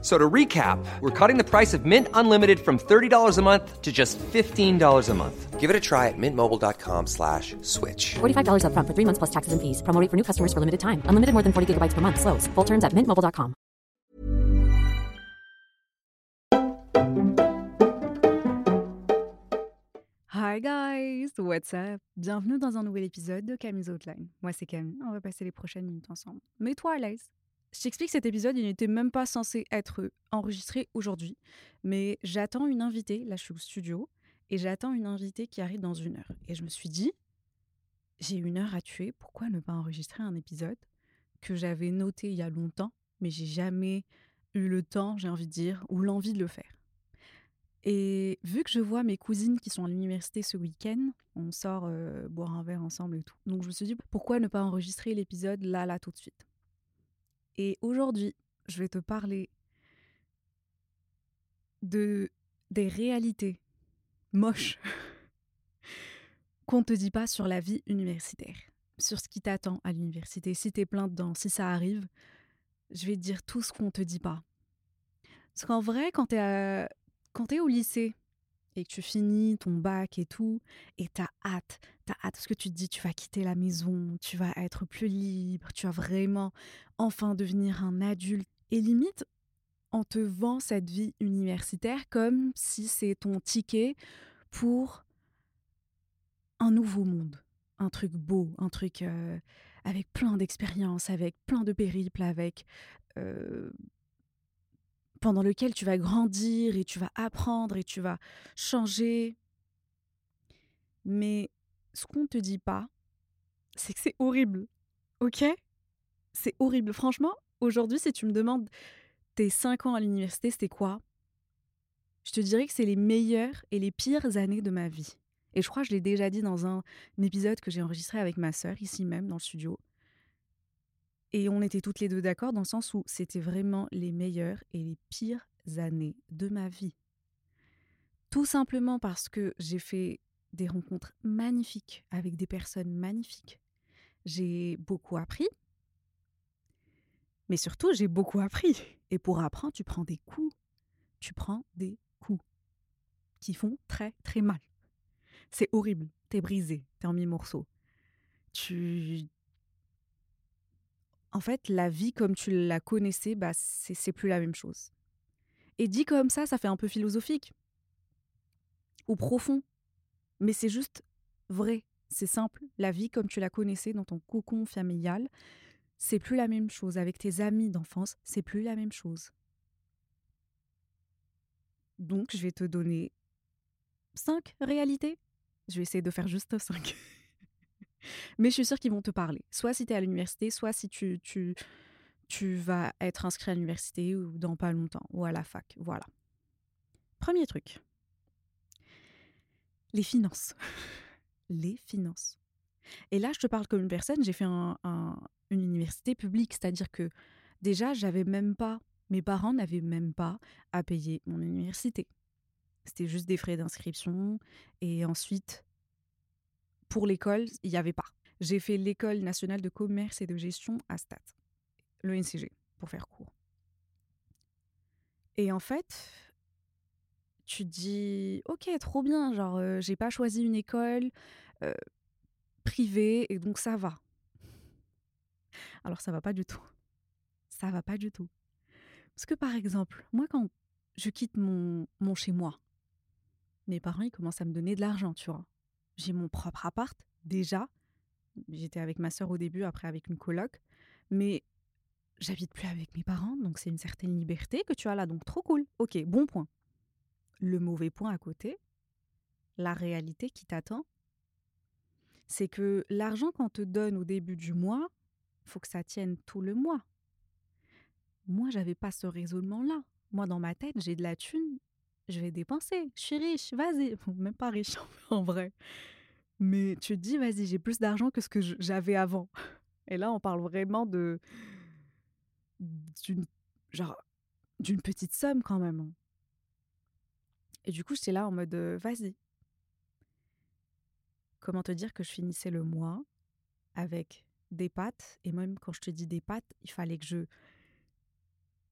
So to recap, we're cutting the price of Mint Unlimited from $30 a month to just $15 a month. Give it a try at mintmobile.com slash switch. $45 upfront for three months plus taxes and fees. Promo rate for new customers for limited time. Unlimited more than 40 gigabytes per month. Slows. Full terms at mintmobile.com. Hi guys, what's up? Bienvenue dans un nouvel épisode de Camille's Outline. Moi c'est Camille, on va passer les prochaines minutes ensemble. Mets-toi à l'aise. Je t'explique cet épisode, il n'était même pas censé être enregistré aujourd'hui, mais j'attends une invitée, là je suis au studio, et j'attends une invitée qui arrive dans une heure. Et je me suis dit, j'ai une heure à tuer, pourquoi ne pas enregistrer un épisode que j'avais noté il y a longtemps, mais j'ai jamais eu le temps, j'ai envie de dire, ou l'envie de le faire? Et vu que je vois mes cousines qui sont à l'université ce week-end, on sort boire un verre ensemble et tout. Donc je me suis dit, pourquoi ne pas enregistrer l'épisode là, là, tout de suite? Et aujourd'hui, je vais te parler de des réalités moches qu'on ne te dit pas sur la vie universitaire, sur ce qui t'attend à l'université. Si t'es plein dedans, si ça arrive, je vais te dire tout ce qu'on te dit pas. Parce qu'en vrai, quand t'es à quand tu es au lycée et que tu finis ton bac et tout, et tu as hâte, tu as hâte que tu te dis tu vas quitter la maison, tu vas être plus libre, tu vas vraiment enfin devenir un adulte. Et limite, on te vend cette vie universitaire comme si c'est ton ticket pour un nouveau monde, un truc beau, un truc euh, avec plein d'expériences, avec plein de périples, avec euh, pendant lequel tu vas grandir et tu vas apprendre et tu vas changer. Mais ce qu'on te dit pas, c'est que c'est horrible. Ok? C'est horrible. Franchement, aujourd'hui, si tu me demandes tes 5 ans à l'université, c'était quoi? Je te dirais que c'est les meilleures et les pires années de ma vie. Et je crois que je l'ai déjà dit dans un épisode que j'ai enregistré avec ma sœur, ici même, dans le studio. Et on était toutes les deux d'accord dans le sens où c'était vraiment les meilleures et les pires années de ma vie. Tout simplement parce que j'ai fait des rencontres magnifiques avec des personnes magnifiques. J'ai beaucoup appris, mais surtout j'ai beaucoup appris. Et pour apprendre, tu prends des coups. Tu prends des coups qui font très très mal. C'est horrible. T'es brisé, t'es en mi-morceaux. Tu en fait, la vie comme tu la connaissais, bah, c'est plus la même chose. Et dit comme ça, ça fait un peu philosophique ou profond, mais c'est juste vrai, c'est simple. La vie comme tu la connaissais dans ton cocon familial, c'est plus la même chose. Avec tes amis d'enfance, c'est plus la même chose. Donc, je vais te donner cinq réalités. Je vais essayer de faire juste cinq. Mais je suis sûre qu'ils vont te parler. Soit si tu es à l'université, soit si tu, tu, tu vas être inscrit à l'université ou dans pas longtemps, ou à la fac. Voilà. Premier truc. Les finances. Les finances. Et là, je te parle comme une personne, j'ai fait un, une université publique, c'est-à-dire que déjà, j'avais même pas, mes parents n'avaient même pas à payer mon université. C'était juste des frais d'inscription et ensuite pour l'école, il n'y avait pas. J'ai fait l'école nationale de commerce et de gestion à Stade, l'ENCG, pour faire court. Et en fait, tu te dis, ok, trop bien, genre, euh, j'ai pas choisi une école privée et donc ça va. Alors ça va pas du tout. Ça va pas du tout. Parce que par exemple, moi quand je quitte mon, mon chez moi, mes parents ils commencent à me donner de l'argent, tu vois j'ai mon propre appart déjà. J'étais avec ma sœur au début, après avec une coloc. Mais j'habite plus avec mes parents, donc c'est une certaine liberté que tu as là, donc trop cool. Ok, bon point. Le mauvais point à côté, la réalité qui t'attend, c'est que l'argent qu'on te donne au début du mois, faut que ça tienne tout le mois. Moi, j'avais pas ce raisonnement-là. Moi, dans ma tête, j'ai de la thune, je vais dépenser. Je suis riche, vas-y. même pas riche en vrai. Mais tu te dis, vas-y, j'ai plus d'argent que ce que j'avais avant. Et là, on parle vraiment de d'une genre, d'une petite somme quand même. Et du coup, j'étais là en mode, vas-y. Comment te dire que je finissais le mois avec des pâtes Et même quand je te dis des pâtes, il fallait que je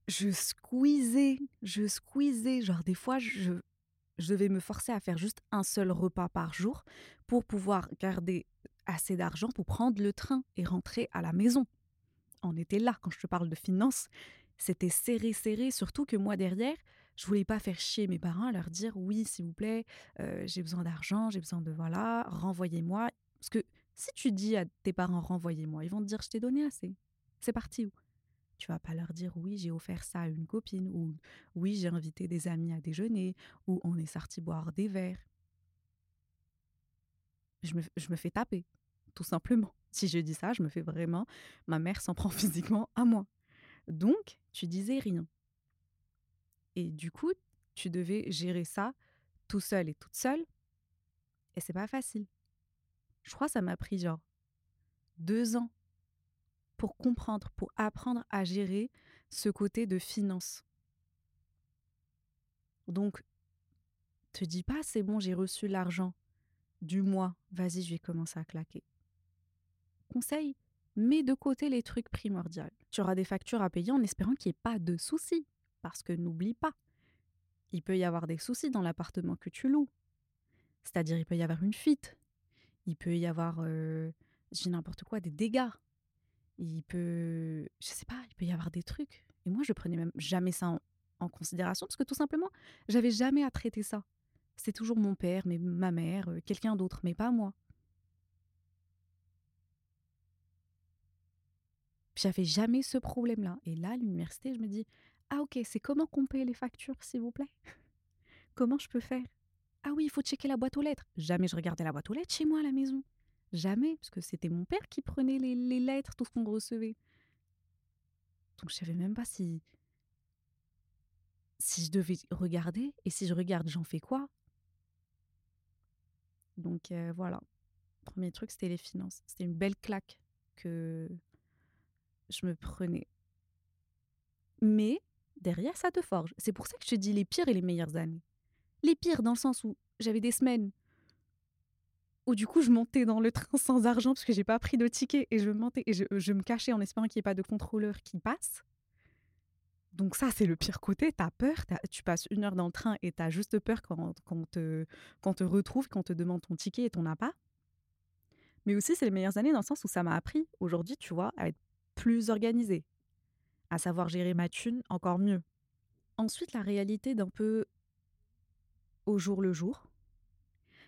je squeezais, je squeezais. Genre, des fois, je, je devais me forcer à faire juste un seul repas par jour pour pouvoir garder assez d'argent pour prendre le train et rentrer à la maison. On était là quand je te parle de finances. C'était serré, serré. Surtout que moi, derrière, je voulais pas faire chier mes parents leur dire oui, s'il vous plaît, euh, j'ai besoin d'argent, j'ai besoin de voilà, renvoyez-moi. Parce que si tu dis à tes parents renvoyez-moi, ils vont te dire je t'ai donné assez. C'est parti. Tu vas pas leur dire oui, j'ai offert ça à une copine ou oui, j'ai invité des amis à déjeuner ou on est sorti boire des verres. Je me, je me fais taper, tout simplement. Si je dis ça, je me fais vraiment. Ma mère s'en prend physiquement à moi. Donc, tu disais rien. Et du coup, tu devais gérer ça tout seul et toute seule. Et c'est pas facile. Je crois que ça m'a pris genre deux ans pour comprendre, pour apprendre à gérer ce côté de finance. Donc, te dis pas, c'est bon, j'ai reçu l'argent du mois, vas-y, je vais commencer à claquer. Conseil, mets de côté les trucs primordiaux. Tu auras des factures à payer en espérant qu'il n'y ait pas de soucis. Parce que n'oublie pas, il peut y avoir des soucis dans l'appartement que tu loues. C'est-à-dire, il peut y avoir une fuite. Il peut y avoir, j'ai n'importe quoi, des dégâts. Il peut, je sais pas, il peut y avoir des trucs. Et moi, je prenais même jamais ça en, considération parce que tout simplement, j'avais jamais à traiter ça. C'est toujours mon père, mais ma mère, quelqu'un d'autre, mais pas moi. J'avais jamais ce problème-là. Et là, à l'université, je me dis, ah ok, c'est comment qu'on paye les factures, s'il vous plaît? Comment je peux faire? Ah oui, il faut checker la boîte aux lettres. Jamais je regardais la boîte aux lettres chez moi à la maison. Jamais, parce que c'était mon père qui prenait les, lettres, tout ce qu'on recevait. Donc je savais même pas si si je devais regarder et si je regarde, j'en fais quoi? Donc euh, voilà. Premier truc, c'était les finances. C'était une belle claque que je me prenais. Mais derrière, ça te forge. C'est pour ça que je te dis les pires et les meilleures années. Les pires dans le sens où j'avais des semaines où du coup je montais dans le train sans argent parce que j'ai pas pris de ticket et je montais et je, me cachais en espérant qu'il n'y ait pas de contrôleur qui passe. Donc ça, c'est le pire côté. T'as peur, tu passes une heure dans le train et t'as juste peur quand, quand, te, quand te retrouve, quand te demande ton ticket et ton appât. Mais aussi, c'est les meilleures années dans le sens où ça m'a appris aujourd'hui, tu vois, à être plus organisée, à savoir gérer ma thune encore mieux. Ensuite, la réalité d'un peu au jour le jour,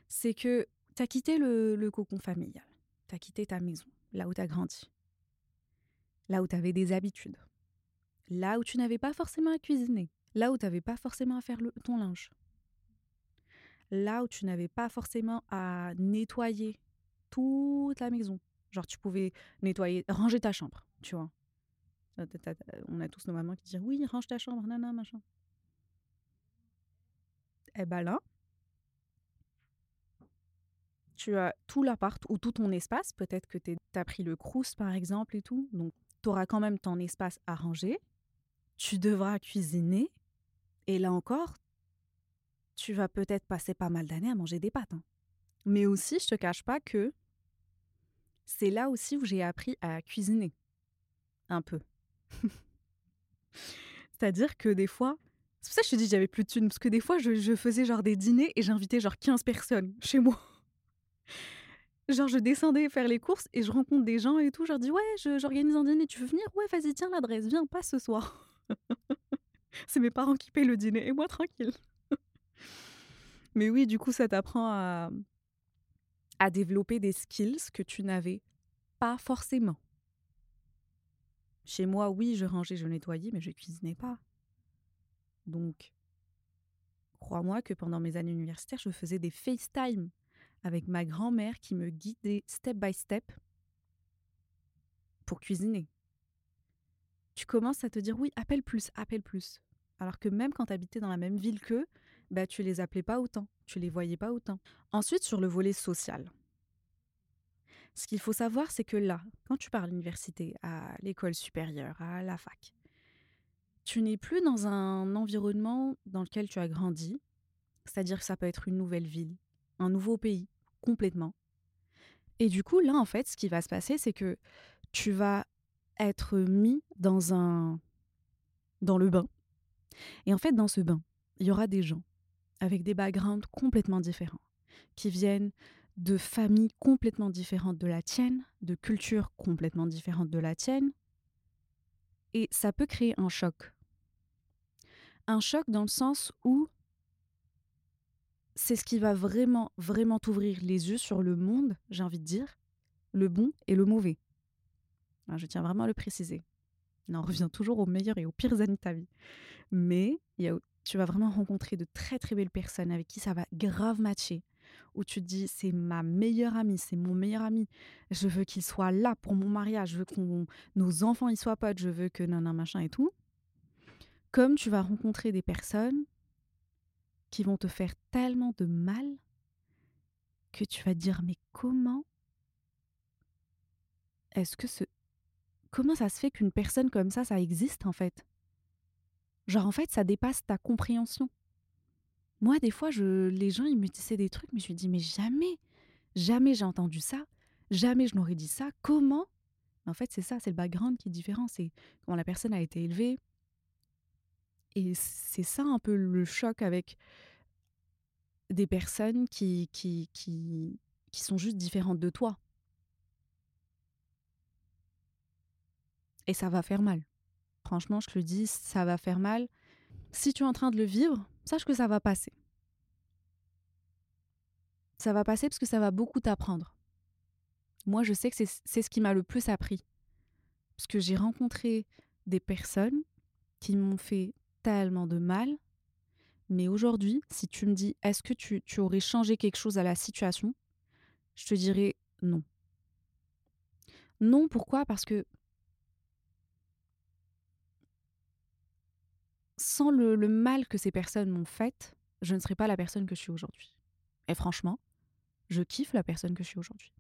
c'est que t'as quitté le, cocon familial, t'as quitté ta maison, là où t'as grandi, là où t'avais des habitudes là où tu n'avais pas forcément à cuisiner, là où tu n'avais pas forcément à faire ton linge, là où tu n'avais pas forcément à nettoyer toute la maison. Genre, tu pouvais nettoyer, ranger ta chambre, tu vois. On a tous nos mamans qui disent oui, range ta chambre, nana, machin. Eh ben là, tu as tout l'appart ou tout ton espace. Peut-être que tu as pris le crous, par exemple, et tout. Donc, tu auras quand même ton espace à ranger. Tu devras cuisiner. Et là encore, tu vas peut-être passer pas mal d'années à manger des pâtes. hein. Mais aussi, je te cache pas que c'est là aussi où j'ai appris à cuisiner. Un peu. C'est-à-dire que des fois, c'est pour ça que je te dis j'avais plus de thunes, parce que des fois, je, faisais genre des dîners et j'invitais genre 15 personnes chez moi. Genre, je descendais faire les courses et je rencontre des gens et tout. Je leur dis, ouais, j'organise un dîner, tu veux venir? Ouais, vas-y, tiens l'adresse, viens, pas ce soir. C'est mes parents qui payent le dîner et moi tranquille. Mais oui, du coup, ça t'apprend à, à développer des skills que tu n'avais pas forcément. Chez moi, oui, je rangeais, je nettoyais, mais je cuisinais pas. Donc, crois-moi que pendant mes années universitaires, je faisais des FaceTime avec ma grand-mère qui me guidait step by step pour cuisiner. Tu commences à te dire oui, appelle plus, appelle plus. Alors que même quand tu habitais dans la même ville qu'eux, bah, tu les appelais pas autant, tu les voyais pas autant. Ensuite, sur le volet social. Ce qu'il faut savoir, c'est que là, quand tu pars à l'université, à l'école supérieure, à la fac, tu n'es plus dans un environnement dans lequel tu as grandi, c'est-à-dire que ça peut être une nouvelle ville, un nouveau pays, complètement. Et du coup, là, en fait, ce qui va se passer, c'est que tu vas être mis dans un dans le bain. Et en fait, dans ce bain, il y aura des gens avec des backgrounds complètement différents, qui viennent de familles complètement différentes de la tienne, de cultures complètement différentes de la tienne. Et ça peut créer un choc. Un choc dans le sens où c'est ce qui va vraiment, vraiment t'ouvrir les yeux sur le monde, j'ai envie de dire, le bon et le mauvais. je tiens vraiment à le préciser. On revient toujours aux meilleures et aux pires années de ta vie. Mais tu vas vraiment rencontrer de très très belles personnes avec qui ça va grave matcher. Où tu te dis, c'est ma meilleure amie, c'est mon meilleur ami. Je veux qu'il soit là pour mon mariage. Je veux que nos enfants y soient potes. Je veux que nan, machin et tout. Comme tu vas rencontrer des personnes qui vont te faire tellement de mal que tu vas dire, mais comment est-ce que ce. Comment ça se fait qu'une personne comme ça, ça existe en fait? Genre, en fait, ça dépasse ta compréhension. Moi, des fois, je, les gens, ils me disaient des trucs, mais je me dis, mais jamais, jamais j'ai entendu ça, jamais je n'aurais dit ça. Comment? En fait, c'est ça, c'est le background qui est différent, c'est comment la personne a été élevée. Et c'est ça un peu le choc avec des personnes qui, qui, qui, qui sont juste différentes de toi. Et ça va faire mal. Franchement, je te le dis, ça va faire mal. Si tu es en train de le vivre, sache que ça va passer. Ça va passer parce que ça va beaucoup t'apprendre. Moi, je sais que c'est ce qui m'a le plus appris. Parce que j'ai rencontré des personnes qui m'ont fait tellement de mal. Mais aujourd'hui, si tu me dis, est-ce que tu, tu aurais changé quelque chose à la situation Je te dirais non. Non, pourquoi? Parce que sans le, mal que ces personnes m'ont fait, je ne serais pas la personne que je suis aujourd'hui. Et franchement, je kiffe la personne que je suis aujourd'hui.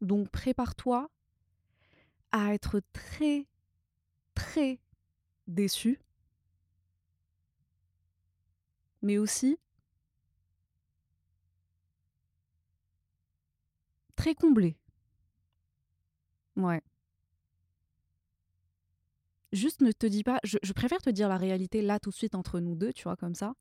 Donc prépare-toi à être très, très déçu, mais aussi très comblé. Ouais juste ne te dis pas, je, préfère te dire la réalité là tout de suite entre nous deux, tu vois, comme ça,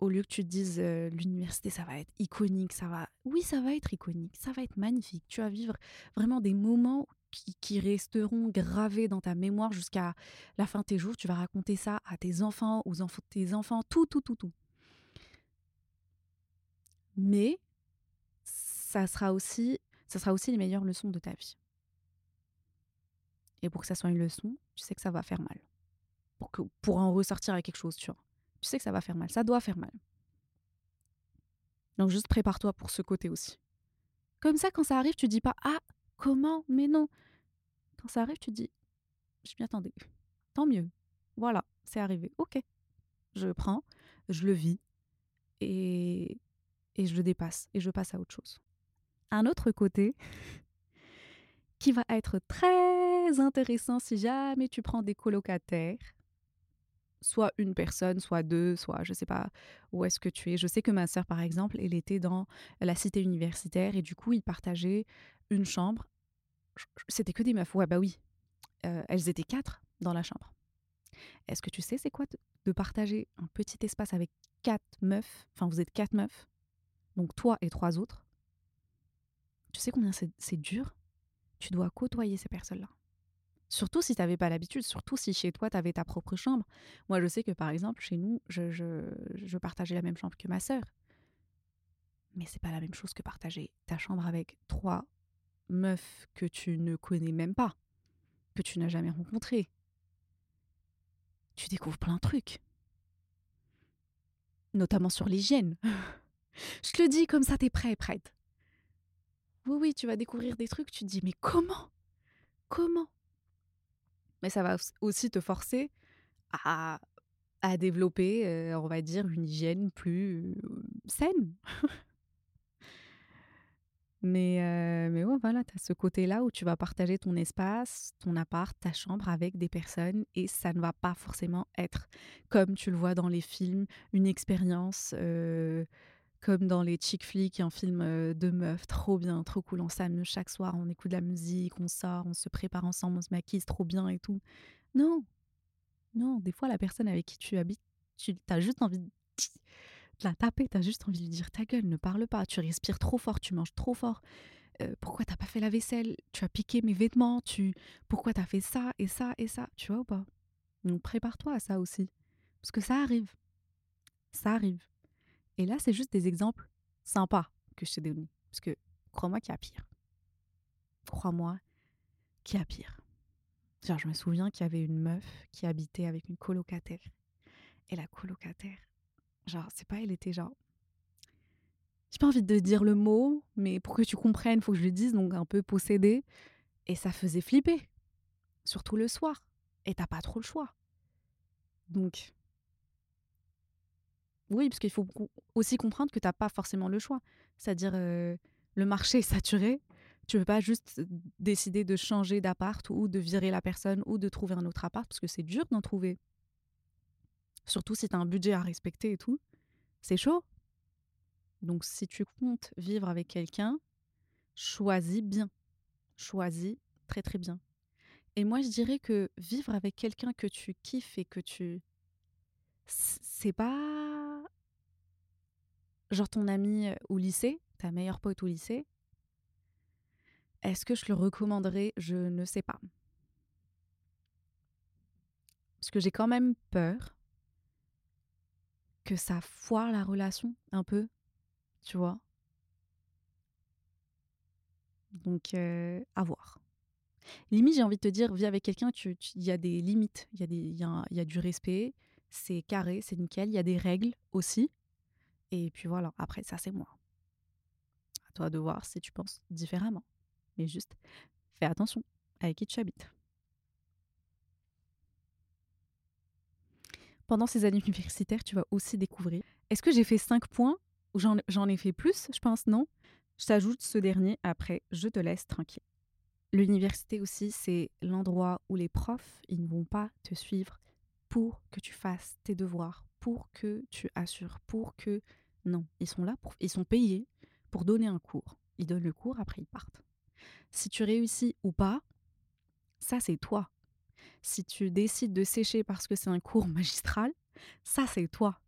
au lieu que tu te dises l'université ça va être iconique, ça va, oui ça va être iconique, ça va être magnifique, tu vas vivre vraiment des moments qui, resteront gravés dans ta mémoire jusqu'à la fin de tes jours, tu vas raconter ça à tes enfants, aux enfants tes enfants, tout, tout, tout, tout. Mais ça sera aussi, ça sera aussi les meilleures leçons de ta vie. Et pour que ça soit une leçon, tu sais que ça va faire mal. Pour, que, pour en ressortir avec quelque chose, tu vois. Tu sais que ça va faire mal. Ça doit faire mal. Donc juste prépare-toi pour ce côté aussi. Comme ça, quand ça arrive, tu dis pas Ah, comment? Mais non. Quand ça arrive, tu dis Je m'y attendais. Tant mieux. Voilà, c'est arrivé. Ok. Je prends, je le vis et, et je le dépasse et je passe à autre chose. Un autre côté qui va être très intéressant si jamais tu prends des colocataires, soit une personne, soit deux, soit je sais pas où est-ce que tu es. Je sais que ma sœur, par exemple, elle était dans la cité universitaire et du coup, ils partageaient une chambre. C'était que des meufs. Ouais, bah oui. Euh, elles étaient quatre dans la chambre. Est-ce que tu sais c'est quoi de partager un petit espace avec quatre meufs? Enfin, vous êtes quatre meufs. Donc toi et trois autres. Tu sais combien c'est dur? Tu dois côtoyer ces personnes-là. Surtout si tu n'avais pas l'habitude, surtout si chez toi, tu avais ta propre chambre. Moi, je sais que par exemple, chez nous, je, partageais la même chambre que ma sœur. Mais c'est pas la même chose que partager ta chambre avec trois meufs que tu ne connais même pas, que tu n'as jamais rencontrées. Tu découvres plein de trucs. Notamment sur l'hygiène. je te le dis comme ça, t'es prêt prête. Oui, oui, tu vas découvrir des trucs, tu te dis, mais comment? Comment? Mais ça va aussi te forcer à, à développer, euh, on va dire, une hygiène plus euh, saine. Mais, euh, mais ouais, voilà, tu as ce côté-là où tu vas partager ton espace, ton appart, ta chambre avec des personnes et ça ne va pas forcément être, comme tu le vois dans les films, une expérience euh, comme dans les chick flicks, un film euh, de meufs, trop bien, trop cool, on s'amuse chaque soir, on écoute de la musique, on sort, on se prépare ensemble, on se maquille, trop bien et tout. Non, non, des fois la personne avec qui tu habites, tu as juste envie de la taper, t'as juste envie de lui dire ta gueule, ne parle pas, tu respires trop fort, tu manges trop fort. Euh, pourquoi t'as pas fait la vaisselle? Tu as piqué mes vêtements, tu pourquoi t'as fait ça et ça et ça, tu vois ou pas? Donc prépare-toi à ça aussi. Parce que ça arrive. Ça arrive. Et là, c'est juste des exemples sympas que je t'ai donnés. Parce que crois-moi qu'il y a pire. Crois-moi qu'il y a pire. Genre, je me souviens qu'il y avait une meuf qui habitait avec une colocataire. Et la colocataire, Genre, c'est pas, elle était genre. J'ai pas envie de dire le mot, mais pour que tu comprennes, faut que je le dise, donc un peu possédée. Et ça faisait flipper. Surtout le soir. Et t'as pas trop le choix. Donc. Oui, parce qu'il faut aussi comprendre que t'as pas forcément le choix. C'est-à-dire, euh, le marché est saturé. Tu peux pas juste décider de changer d'appart ou de virer la personne ou de trouver un autre appart, parce que c'est dur d'en trouver. Surtout si tu as un budget à respecter et tout. C'est chaud. Donc si tu comptes vivre avec quelqu'un, choisis bien. Choisis très très bien. Et moi je dirais que vivre avec quelqu'un que tu kiffes et que tu... C'est pas... Genre ton ami au lycée, ta meilleure pote au lycée. Est-ce que je le recommanderais? Je ne sais pas. Parce que j'ai quand même peur que ça foire la relation un peu, tu vois? Donc, à voir. Limite, j'ai envie de te dire, vis avec quelqu'un, il y a des limites, il y, y a du respect, c'est carré, c'est nickel, il y a des règles aussi. Et puis voilà, après, ça, c'est moi. À toi de voir si tu penses différemment. Mais juste, fais attention avec qui tu habites. pendant ces années universitaires, tu vas aussi découvrir. Est-ce que j'ai fait 5 points ou j'en ai fait plus? Je pense non. Je t'ajoute ce dernier, après je te laisse tranquille. L'université aussi, c'est l'endroit où les profs, ils ne vont pas te suivre pour que tu fasses tes devoirs, pour que tu assures, pour que... Non, ils sont là, pour... ils sont payés pour donner un cours. Ils donnent le cours, après ils partent. Si tu réussis ou pas, ça c'est toi. Si tu décides de sécher parce que c'est un cours magistral, ça c'est toi.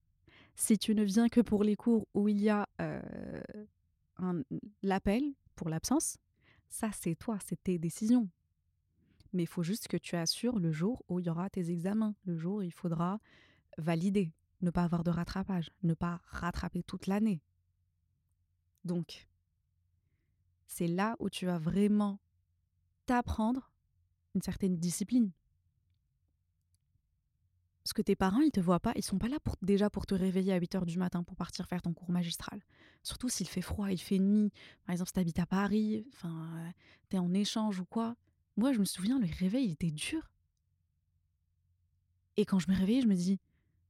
Si tu ne viens que pour les cours où il y a euh, l'appel pour l'absence, ça c'est toi, c'est tes décisions. Mais il faut juste que tu assures le jour où il y aura tes examens, le jour où il faudra valider, ne pas avoir de rattrapage, ne pas rattraper toute l'année. Donc, c'est là où tu vas vraiment t'apprendre une certaine discipline. Parce que tes parents, ils te voient pas, ils sont pas là pour, déjà pour te réveiller à 8 h du matin pour partir faire ton cours magistral. Surtout s'il fait froid, il fait nuit. Par exemple, si tu habites à Paris, enfin, euh, tu es en échange ou quoi. Moi, je me souviens, le réveil, il était dur. Et quand je me réveille, je me dis,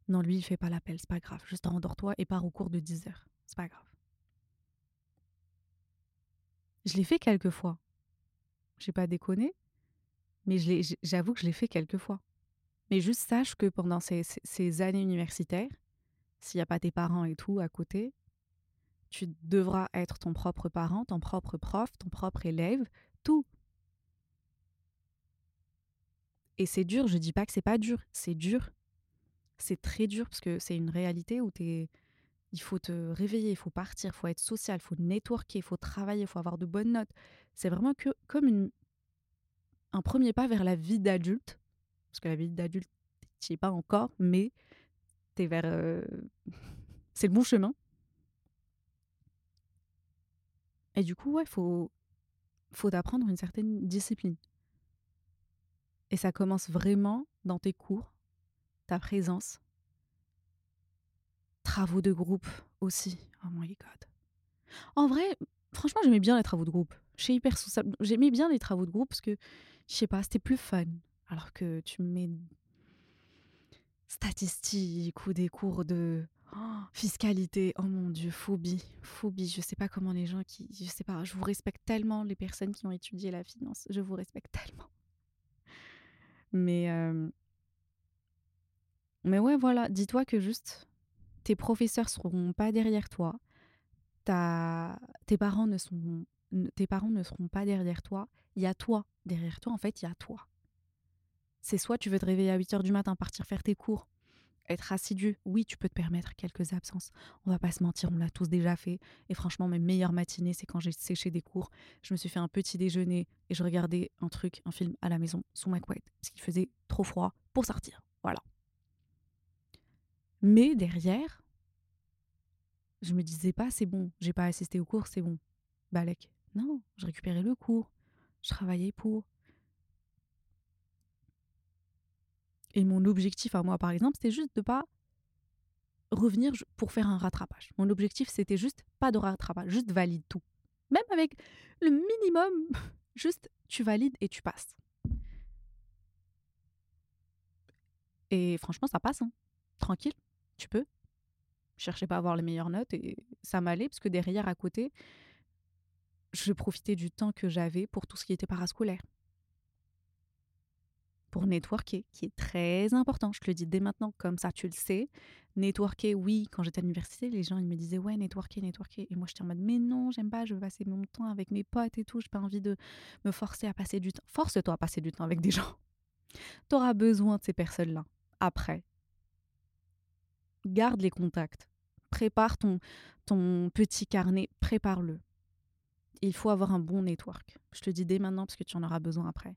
non, lui, il fait pas l'appel, c'est pas grave. Juste endors-toi et pars au cours de 10 heures. C'est pas grave. Je l'ai fait quelques fois. J'ai pas déconné, mais j'avoue que je l'ai fait quelques fois. Mais juste sache que pendant ces, années universitaires, s'il n'y a pas tes parents et tout à côté, tu devras être ton propre parent, ton propre prof, ton propre élève, tout. Et c'est dur, je dis pas que c'est pas dur, c'est dur. C'est très dur parce que c'est une réalité où es, il faut te réveiller, il faut partir, il faut être social, il faut networker, il faut travailler, il faut avoir de bonnes notes. C'est vraiment que comme une, un premier pas vers la vie d'adulte parce que la vie d'adulte, tu es pas encore, mais vers. Euh, c'est le bon chemin. Et du coup, ouais, faut, faut apprendre une certaine discipline. Et ça commence vraiment dans tes cours, ta présence, travaux de groupe aussi. Oh my god. En vrai, franchement, j'aimais bien les travaux de groupe. hyper J'aimais bien les travaux de groupe parce que, je sais pas, c'était plus fun. Alors que tu mets statistiques ou des cours de... Fiscalité, oh mon dieu, phobie, phobie. Je sais pas comment les gens qui, je sais pas, je vous respecte tellement les personnes qui ont étudié la finance, je vous respecte tellement. Mais euh, mais ouais, voilà, dis-toi que juste tes professeurs seront pas derrière toi, ta, tes parents ne sont, tes parents ne seront pas derrière toi. Il y a toi derrière toi. En fait, il y a toi. C'est soit tu veux te réveiller à 8 h du matin, partir faire tes cours, être assidu. Oui, tu peux te permettre quelques absences. On va pas se mentir, on l'a tous déjà fait. Et franchement, mes meilleures matinées, c'est quand j'ai séché des cours. Je me suis fait un petit déjeuner et je regardais un truc, un film à la maison sous ma couette parce qu'il faisait trop froid pour sortir. Voilà. Mais derrière, je me disais pas, c'est bon, j'ai pas assisté au cours, c'est bon. Balek. Non, je récupérais le cours. Je travaillais pour. Et mon objectif à moi, par exemple, c'était juste de pas revenir pour faire un rattrapage. Mon objectif, c'était juste pas de rattrapage, juste valide tout. Même avec le minimum, juste tu valides et tu passes. Et franchement, ça passe. Hein. Tranquille, tu peux. Je cherchais pas à avoir les meilleures notes et ça m'allait parce que derrière, à côté, je profitais du temps que j'avais pour tout ce qui était parascolaire pour networker, qui est très important. Je te le dis dès maintenant, comme ça tu le sais. Networker, oui, quand j'étais à l'université, les gens ils me disaient ouais, networker, networker. Et moi j'étais en mode mais non, j'aime pas, je veux passer mon temps avec mes potes et tout, j'ai pas envie de me forcer à passer du temps. Force-toi à passer du temps avec des gens. Tu auras besoin de ces personnes-là. Après, garde les contacts. Prépare ton, ton petit carnet, prépare-le. Il faut avoir un bon network. Je te dis dès maintenant parce que tu en auras besoin après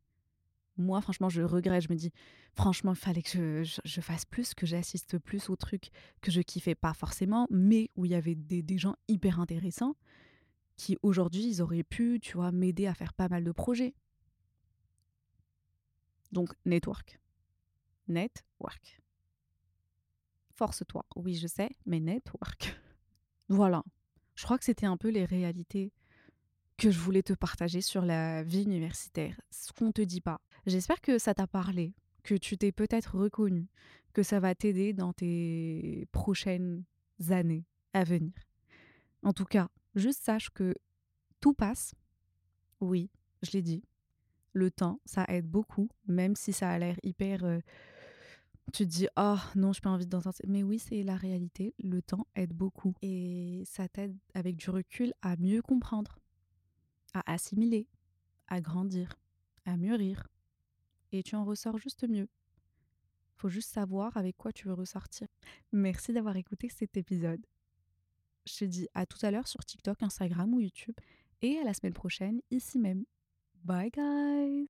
moi, franchement, je regrette. Je me dis, franchement, il fallait que je, fasse plus, que j'assiste plus aux trucs que je kiffais pas forcément, mais où il y avait des, des gens hyper intéressants qui, aujourd'hui, ils auraient pu, tu vois, m'aider à faire pas mal de projets. Donc, network. Network. Force-toi. Oui, je sais, mais network. voilà. Je crois que c'était un peu les réalités que je voulais te partager sur la vie universitaire, ce qu'on te dit pas. J'espère que ça t'a parlé, que tu t'es peut-être reconnu, que ça va t'aider dans tes prochaines années à venir. En tout cas, juste sache que tout passe. Oui, je l'ai dit. Le temps, ça aide beaucoup, même si ça a l'air hyper... Euh, tu te dis, oh non, je pas envie d'entendre. Mais oui, c'est la réalité. Le temps aide beaucoup. Et ça t'aide avec du recul à mieux comprendre à assimiler, à grandir, à mûrir. Et tu en ressors juste mieux. Faut juste savoir avec quoi tu veux ressortir. Merci d'avoir écouté cet épisode. Je te dis à tout à l'heure sur TikTok, Instagram ou YouTube. Et à la semaine prochaine, ici même. Bye guys